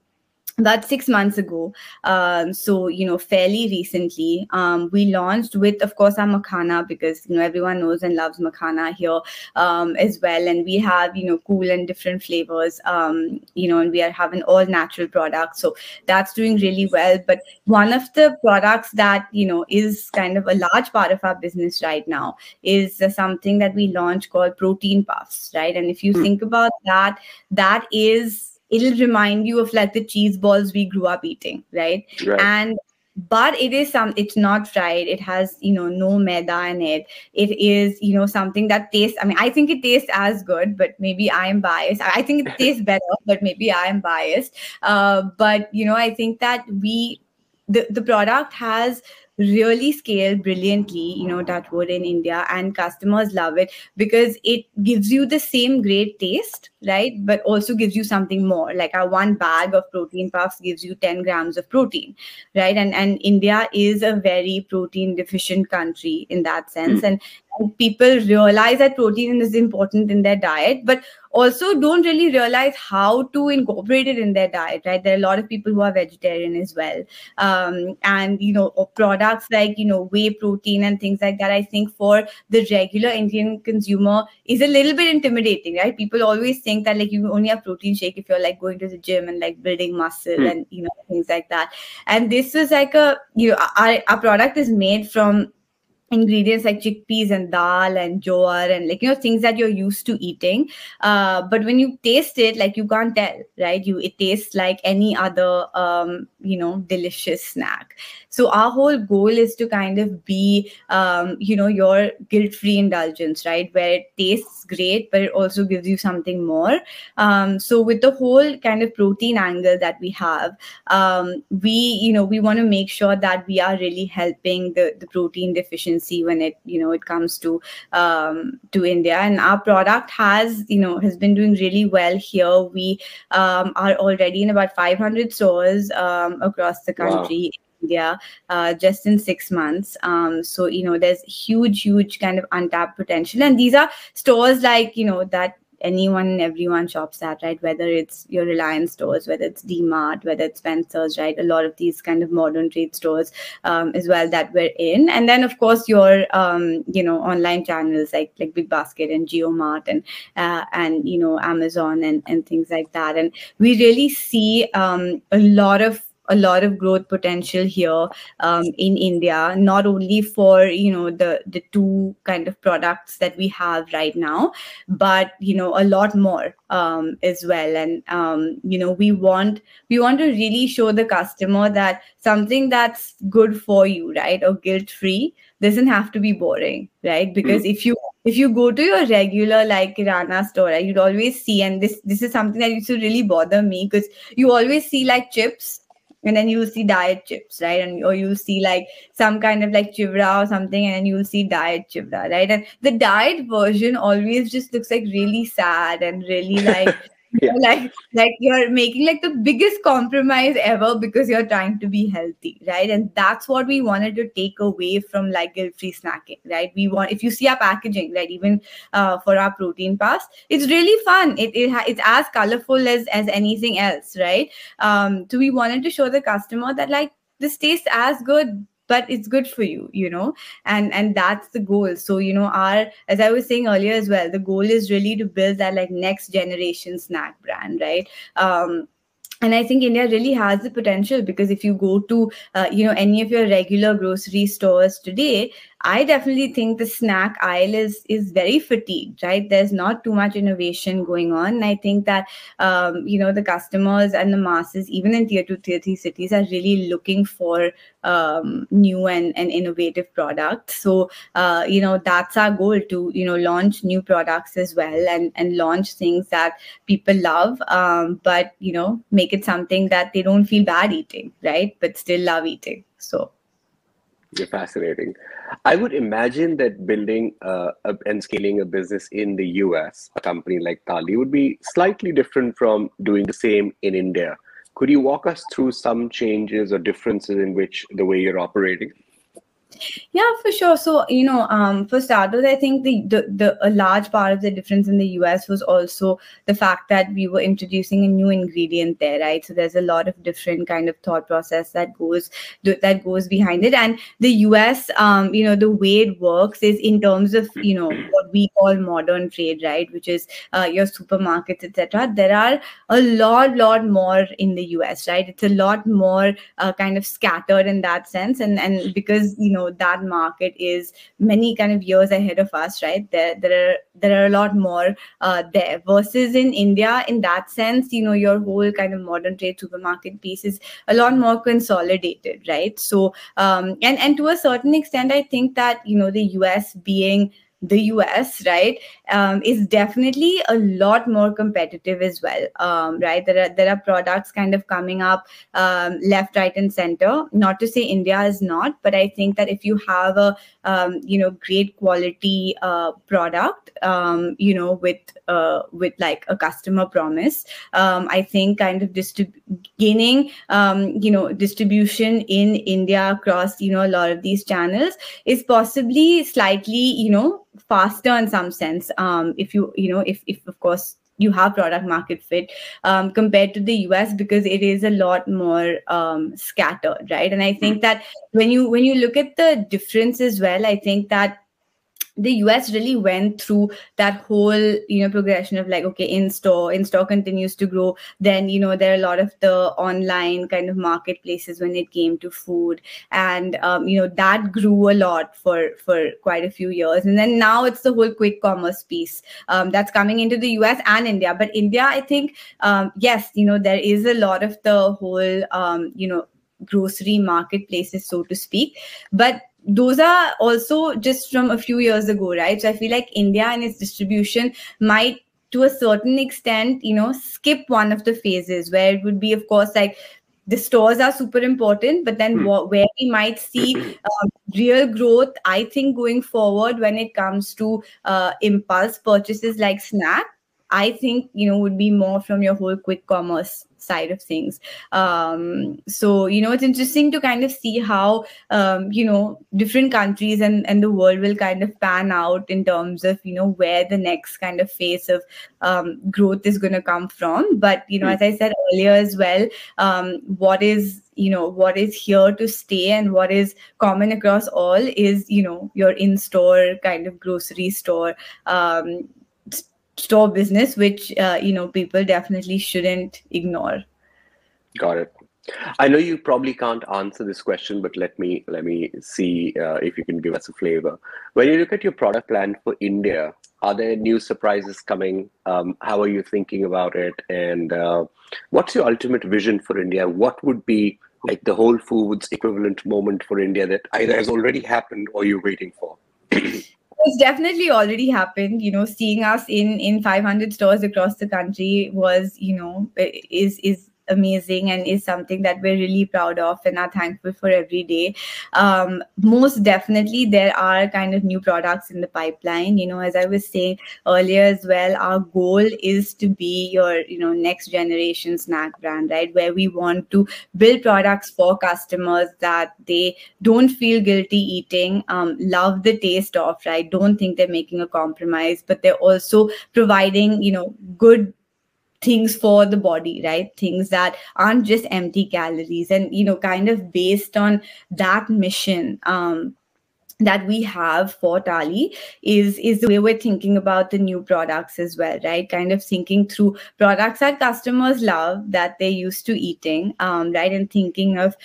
S2: about six months ago um, so you know fairly recently um, we launched with of course our Makhana because you know everyone knows and loves Makhana here um, as well. And we have you know cool and different flavors um, you know and we are having all natural products. So that's doing really well. But one of the products that you know is kind of a large part of our business right now is uh, something that we launched called protein puffs right? And if you mm. think about that that is it'll remind you of like the cheese balls we grew up eating, right? right. And but it is some it's not fried it has you know no maida in it it is you know something that tastes i mean i think it tastes as good but maybe i am biased i think it [laughs] tastes better but maybe i am biased uh, but you know i think that we the, the product has really scale brilliantly you know that wood in india and customers love it because it gives you the same great taste right? But also gives you something more. Like our one bag of protein puffs gives you 10 grams of protein right? And and india is a very protein deficient country in that sense. Mm. and people realize that protein is important in their diet but also don't really realize how to incorporate it in their diet right? There are a lot of people who are vegetarian as well. Um, and you know products like you know whey protein and things like that i think for the regular indian consumer is a little bit intimidating right? People always think that like you only have protein shake if you're like going to the gym and like building muscle mm. and you know things like that. And this is like a you know our, our product is made from ingredients like chickpeas and dal and jowar and like you know things that you're used to eating. Uh, but when you taste it like you can't tell right? You it tastes like any other um, you know delicious snack. So our whole goal is to kind of be um, you know your guilt free indulgence right? Where it tastes great but it also gives you something more. Um, so with the whole kind of protein angle that we have um, we you know we want to make sure that we are really helping the, the protein deficiency see when it you know it comes to um, to India. And our product has you know has been doing really well here. We um, are already in about 500 stores um, across the country. Wow. India uh, just in six months. Um, so you know, there's huge, huge kind of untapped potential, and these are stores like you know that anyone and everyone shops at, right? Whether it's your Reliance stores, whether it's DMart, whether it's Spencer's, right? A lot of these kind of modern trade stores um, as well that we're in. And then, of course, your, um, you know, online channels like like Big Basket and JioMart and, uh, and you know, Amazon and, and things like that. And we really see um, a lot of a lot of growth potential here um, in India, not only for you know the the two kind of products that we have right now, but you know a lot more um, as well. And um, you know we want we want to really show the customer that something that's good for you, right, or guilt free doesn't have to be boring, right? Because mm-hmm. if you if you go to your regular like Kirana store, right, you'd always see, and this this is something that used to really bother me because you always see like chips and then you'll see diet chips right? And or you'll see like some kind of like chivra or something and you'll see diet chivra right? And the diet version always just looks like really sad and really like [laughs] yeah. [laughs] like like you're making like the biggest compromise ever because you're trying to be healthy right? And that's what we wanted to take away from like guilt free snacking right? We want if you see our packaging right even uh, for our protein puffs it's really fun. It, it it's as colorful as as anything else right? Um so we wanted to show the customer that like this tastes as good but it's good for you you know and and that's the goal. So you know our as i was saying earlier as well the goal is really to build that like next generation snack brand right? Um and i think india really has the potential because if you go to uh, you know any of your regular grocery stores today I definitely think the snack aisle is is very fatigued, right? There's not too much innovation going on. And I think that um, you know the customers and the masses, even in tier two, tier three cities, are really looking for um, new and, and innovative products. So uh, you know that's our goal to you know launch new products as well and and launch things that people love, um, but you know make it something that they don't feel bad eating, right? But still love eating. So.
S1: You're fascinating. I would imagine that building uh, a, and scaling a business in the US, a company like Tali, would be slightly different from doing the same in India. Could you walk us through some changes or differences in which the way you're operating?
S2: Yeah, for sure. So you know, um, for starters, I think the, the the a large part of the difference in the US was also the fact that we were introducing a new ingredient there, right? So there's a lot of different kind of thought process that goes that goes behind it. And the US, um, you know, the way it works is in terms of you know what we call modern trade, right? Which is uh, your supermarkets, etc. There are a lot, lot more in the US, right? It's a lot more uh, kind of scattered in that sense, and and because you know that market is many kind of years ahead of us right? There there are there are a lot more uh, there versus in india in that sense you know your whole kind of modern trade supermarket piece is a lot more consolidated right? So um and and to a certain extent i think that you know the us being the US, right, um, is definitely a lot more competitive as well, um, right? There are there are products kind of coming up um, left, right, and center. Not to say India is not, but I think that if you have a um, you know great quality uh, product, um, you know with uh, with like a customer promise, um, I think kind of distrib- gaining you know distribution in India across you know a lot of these channels is possibly slightly you know faster in some sense um, if you you know if if of course you have product market fit um, compared to the us because it is a lot more um, scattered right? And i think that when you when you look at the difference as well i think that the us really went through that whole you know progression of like okay in store in store continues to grow. Then you know there are a lot of the online kind of marketplaces when it came to food. And um, you know that grew a lot for for quite a few years. And then now it's the whole quick commerce piece um, that's coming into the us and india. But india i think um, yes you know there is a lot of the whole um, you know grocery marketplaces so to speak. But those are also just from a few years ago, right? So I feel like India and its distribution might to a certain extent, you know, skip one of the phases where it would be, of course, like the stores are super important, but then hmm. where we might see um, real growth, I think going forward when it comes to uh, impulse purchases like snack, I think you know would be more from your whole quick commerce side of things. Um, so you know it's interesting to kind of see how um, you know different countries and and the world will kind of pan out in terms of you know where the next kind of phase of um, growth is going to come from. But you know, mm-hmm. as I said earlier as well, um, what is you know what is here to stay and what is common across all is you know your in-store kind of grocery store um, store business which uh, you know people definitely shouldn't ignore.
S1: Got it. I know you probably can't answer this question but let me let me see uh, if you can give us a flavor. When you look at your product plan for india are there new surprises coming? Um, how are you thinking about it? And uh, what's your ultimate vision for india? What would be like the whole foods equivalent moment for india that either has already happened or you're waiting for [clears throat]
S2: it's definitely already happened. You know seeing us in in 500 stores across the country was you know is is amazing and is something that we're really proud of and are thankful for every day. Um, most definitely there are kind of new products in the pipeline. You know as i was saying earlier as well our goal is to be your you know next generation snack brand right? Where we want to build products for customers that they don't feel guilty eating um, love the taste of right? Don't think they're making a compromise but they're also providing you know good things for the body right things that aren't just empty calories and you know kind of based on that mission um that we have for Tali is is the way we're thinking about the new products as well, right? Kind of thinking through products that customers love that they're used to eating, um, right? And thinking of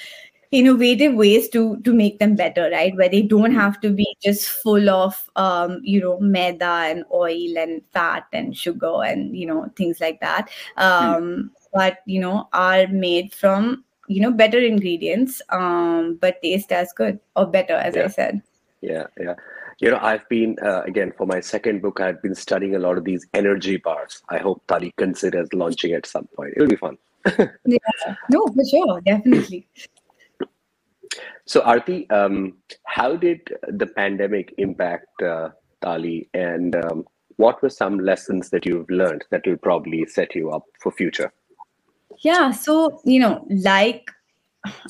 S2: innovative ways to to make them better right? Where they don't have to be just full of um, you know maida and oil and fat and sugar and you know things like that. Um, mm. but you know are made from you know better ingredients um, but taste as good or better as
S1: yeah.
S2: i said.
S1: Yeah yeah. You know i've been uh, again for my second book i've been studying a lot of these energy bars. I hope tali considers launching at some point. It'll be fun. [laughs]
S2: Yeah. No for sure. Definitely
S1: so, Arti, um, how did the pandemic impact uh, Tali, and um, what were some lessons that you've learned that will probably set you up for future?
S2: Yeah, so you know, like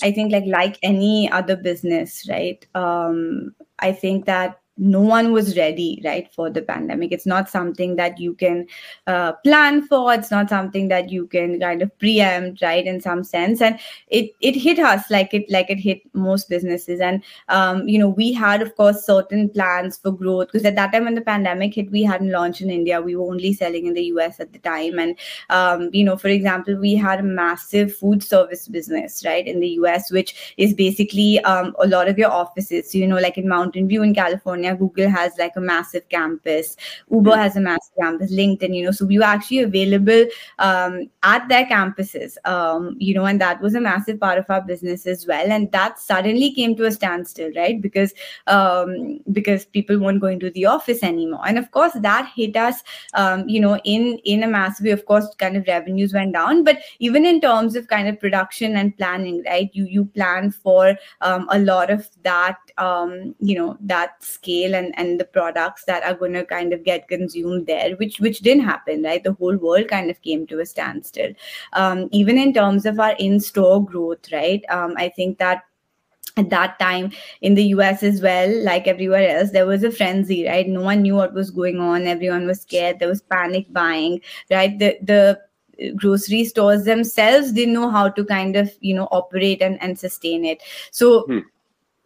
S2: I think, like like any other business, right? Um, I think that no one was ready right for the pandemic. It's not something that you can uh, plan for. It's not something that you can kind of preempt right in some sense. And it it hit us like it like it hit most businesses. And um, you know we had of course certain plans for growth. Because at that time when the pandemic hit we hadn't launched in india. We were only selling in the us at the time. And um, you know for example we had a massive food service business right in the us which is basically um, a lot of your offices. So you know like in mountain view in california California, Google has like a massive campus, Uber has a massive campus, LinkedIn, you know, so we were actually available um, at their campuses, um, you know, and that was a massive part of our business as well. And that suddenly came to a standstill, right? Because um, because people weren't going to the office anymore, and of course that hit us, um, you know, in in a massive way. Of course, kind of revenues went down, but even in terms of kind of production and planning, right? You you plan for um, a lot of that, um, you know, that scale and and the products that are going to kind of get consumed there, which which didn't happen, right? The whole world kind of came to a standstill. Um, even in terms of our in-store growth, right? Um, I think that at that time in the US as well, like everywhere else, there was a frenzy, right? No one knew what was going on. Everyone was scared. There was panic buying, right? The the grocery stores themselves didn't know how to kind of you know operate and, and sustain it so hmm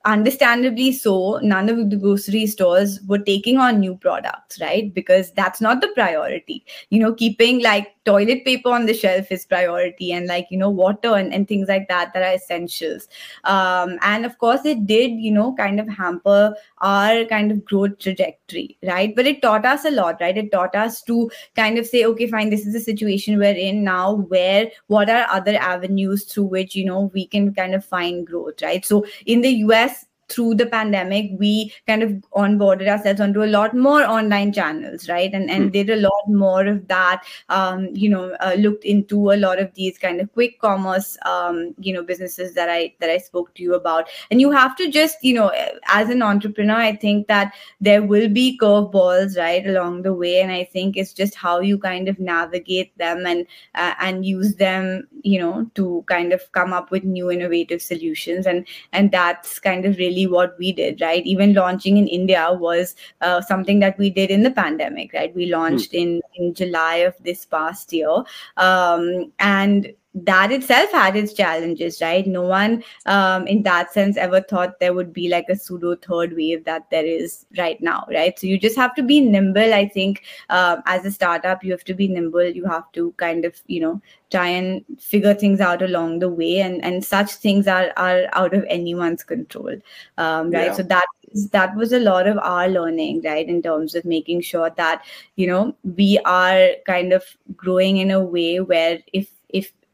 S2: understandably so none of the grocery stores were taking on new products right? Because that's not the priority. You know keeping like toilet paper on the shelf is priority and like you know water and, and things like that that are essentials. Um, and of course it did you know kind of hamper our kind of growth trajectory right? But it taught us a lot right? It taught us to kind of say okay fine this is the situation we're in now. Where what are other avenues through which you know we can kind of find growth right? So in the us through the pandemic we kind of onboarded ourselves onto a lot more online channels right? And and mm. did a lot more of that um, you know uh, looked into a lot of these kind of quick commerce um, you know businesses that i that i spoke to you about. And you have to just you know as an entrepreneur i think that there will be curveballs right along the way. And i think it's just how you kind of navigate them and uh, and use them you know to kind of come up with new innovative solutions. And and that's kind of really what we did, right? Even launching in India was uh, something that we did in the pandemic, right? We launched mm. in in July of this past year, um, and that itself had its challenges, right? No one um, in that sense ever thought there would be like a pseudo third wave that there is right now, right? So you just have to be nimble. I think uh, as a startup, you have to be nimble. You have to kind of, you know, try and figure things out along the way, and and such things are are out of anyone's control, um, right? Yeah. So that that was a lot of our learning right in terms of making sure that you know we are kind of growing in a way where if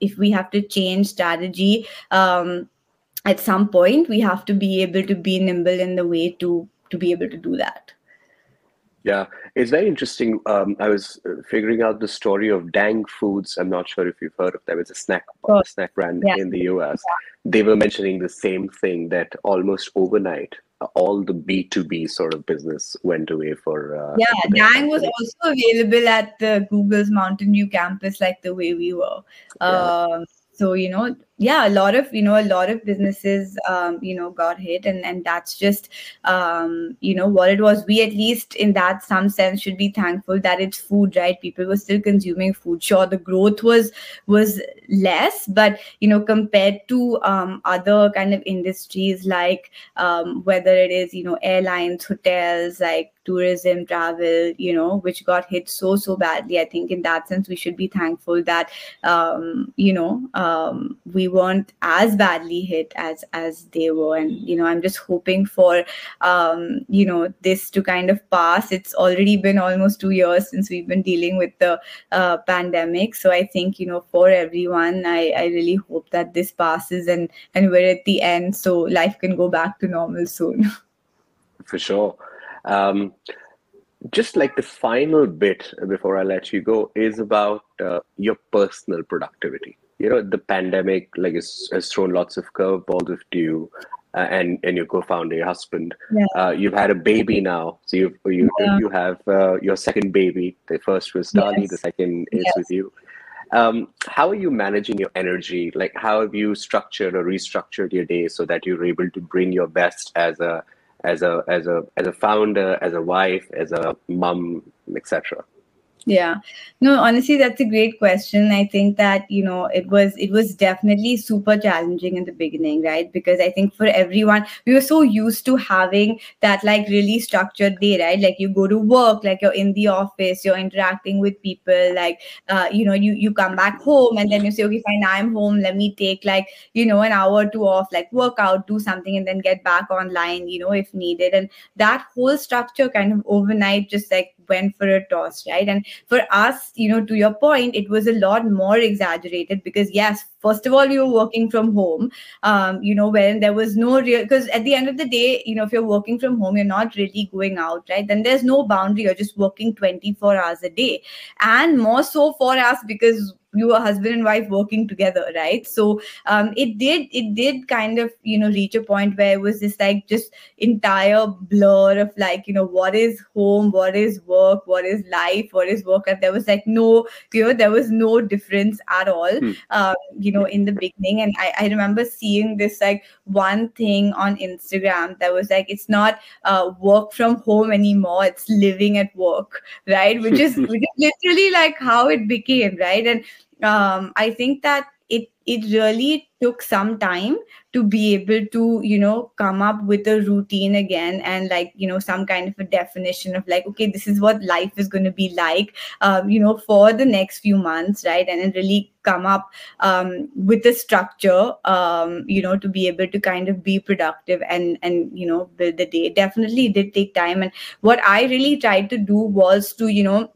S2: if we have to change strategy um, at some point we have to be able to be nimble in the way to to be able to do that.
S1: Yeah. It's very interesting. Um, i was uh, figuring out the story of dang foods. I'm not sure if you've heard of them. It's a snack oh, snack brand yeah. in the us yeah. they were mentioning the same thing that almost overnight all the B2B sort of business went away for. Uh,
S2: yeah, Dang was also available at the Google's Mountain View campus, like the way we were. Yeah. Um, so you know yeah a lot of you know a lot of businesses um, you know got hit and and that's just um, you know what it was. We at least in that some sense should be thankful that it's food right? People were still consuming food. Sure the growth was was less but you know compared to um, other kind of industries like um, whether it is you know airlines hotels like tourism travel you know which got hit so so badly i think in that sense we should be thankful that um, you know um, we weren't as badly hit as as they were. And you know i'm just hoping for um you know this to kind of pass. It's already been almost 2 years since we've been dealing with the uh, pandemic. So i think you know for everyone i i really hope that this passes and and we're at the end. So life can go back to normal soon. [laughs]
S1: For sure. Um just like the final bit before I let you go is about uh, your personal productivity you know the pandemic like has, has thrown lots of curveballs to you uh, and and your co-founder your husband yeah. uh, you've had a baby now so you you yeah. you have uh, your second baby the first was Tali yes. the second is yes. with you um, how are you managing your energy like how have you structured or restructured your day so that you're able to bring your best as a as a as a as a founder as a wife as a mom etc
S2: yeah. No honestly that's a great question. I think that you know it was it was definitely super challenging in the beginning right? Because i think for everyone we were so used to having that like really structured day right? Like you go to work like you're in the office you're interacting with people like uh, you know you you come back home and then you say okay fine i'm home. Let me take like you know an hour or two off like work out do something and then get back online you know if needed. And that whole structure kind of overnight just like went for a toss right? And for us you know to your point it was a lot more exaggerated because yes first of all you were working from home um, you know when there was no real because at the end of the day you know if you're working from home you're not really going out right? Then there's no boundary. You're just working 24 hours a day. And more so for us because you were husband and wife working together right? So um, it did it did kind of you know reach a point where it was just like just entire blur of like you know what is home what is work what is life what is work. And there was like no you know there was no difference at all. Mm. um, you know in the beginning. And I, I remember seeing this like one thing on instagram that was like it's not uh, work from home anymore it's living at work right? Which is [laughs] which is literally like how it became right? And um, I think that it it really took some time to be able to you know come up with a routine again and like you know some kind of a definition of like okay this is what life is going to be like um, you know for the next few months right? And then really come up um, with a structure um, you know to be able to kind of be productive and and you know build the day. Definitely did take time. And what i really tried to do was to you know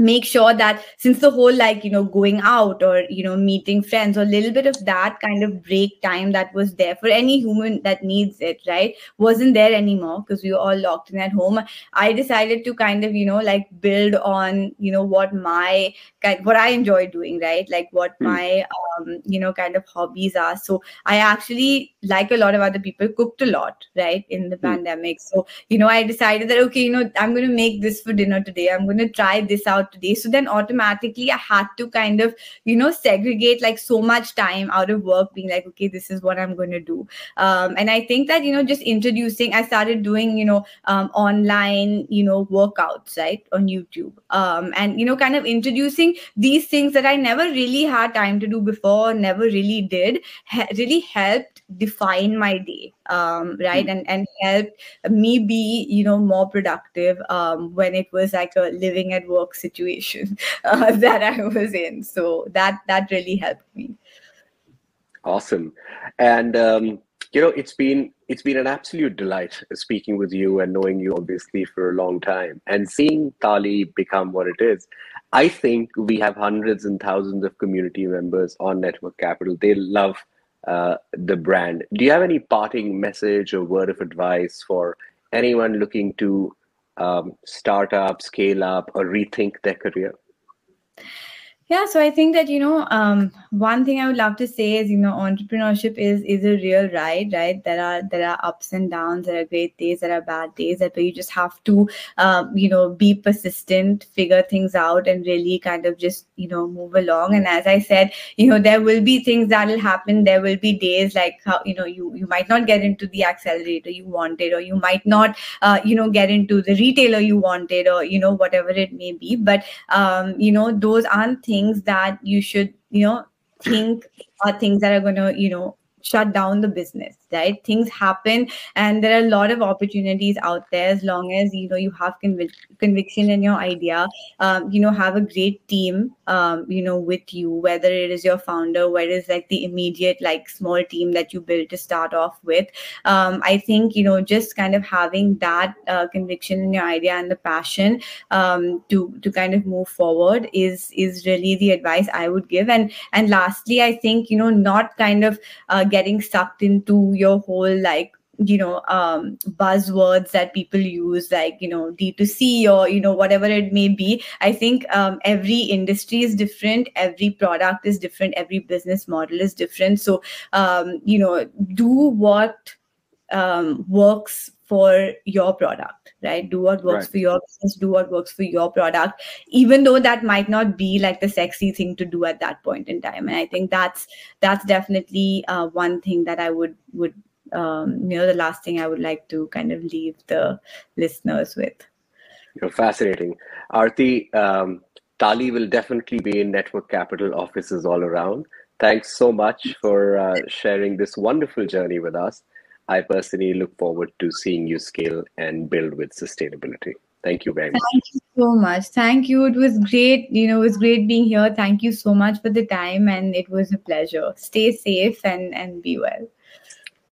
S2: make sure that since the whole like you know going out or you know meeting friends or a little bit of that kind of break time that was there for any human that needs it right wasn't there anymore because we were all locked in at home i decided to kind of you know like build on you know what my kind what i enjoy doing right like what mm. my um, you know kind of hobbies are so i actually like a lot of other people cooked a lot right in the mm. pandemic so you know i decided that okay you know i'm going to make this for dinner today i'm going to try this out today so then automatically i had to kind of you know segregate like so much time out of work being like okay this is what i'm going to do. Um, and i think that you know just introducing i started doing you know um, online you know workouts right on youtube. Um, and you know kind of introducing these things that i never really had time to do before never really did ha- really helped define my day um, right? Mm-hmm. and and helped me be you know more productive um, when it was like a living at work situation [laughs] uh, [laughs] that i was in. So that that really helped me.
S1: Awesome. And um, you know it's been it's been an absolute delight speaking with you and knowing you obviously for a long time and seeing tali become what it is. I think we have hundreds and thousands of community members on network capital. They love uh, the brand. Do you have any parting message or word of advice for anyone looking to um, start up, scale up, or rethink their career?
S2: Yeah so i think that you know um, one thing i would love to say is you know entrepreneurship is is a real ride right? There are there are ups and downs there are great days there are bad days that you just have to um, you know be persistent figure things out and really kind of just you know move along. And as i said you know there will be things that will happen. There will be days like how you know you you might not get into the accelerator you wanted or you might not uh, you know get into the retailer you wanted or you know whatever it may be. But um, you know those aren't things things that you should you know think are things that are going to you know shut down the business right? Things happen and there are a lot of opportunities out there as long as you know you have convic- conviction in your idea. Um, you know have a great team um, you know with you whether it is your founder whether it's like the immediate like small team that you build to start off with. Um, i think you know just kind of having that uh, conviction in your idea and the passion um, to to kind of move forward is is really the advice i would give. And and lastly i think you know not kind of uh, getting sucked into your whole like you know um buzzwords that people use like you know d2c or you know whatever it may be. I think um, every industry is different. Every product is different. Every business model is different. So um, you know do what um, works for your product right do what works right. for your business do what works for your product even though that might not be like the sexy thing to do at that point in time and i think that's that's definitely uh, one thing that i would would um, you know the last thing i would like to kind of leave the listeners with
S1: you're fascinating arti um, Tali will definitely be in Network Capital offices all around. Thanks so much for uh, sharing this wonderful journey with us. I personally look forward to seeing you scale and build with sustainability. Thank you very much.
S2: Thank you so much. Thank you. It was great. You know, it was great being here. Thank you so much for the time, and it was a pleasure. Stay safe and and be well.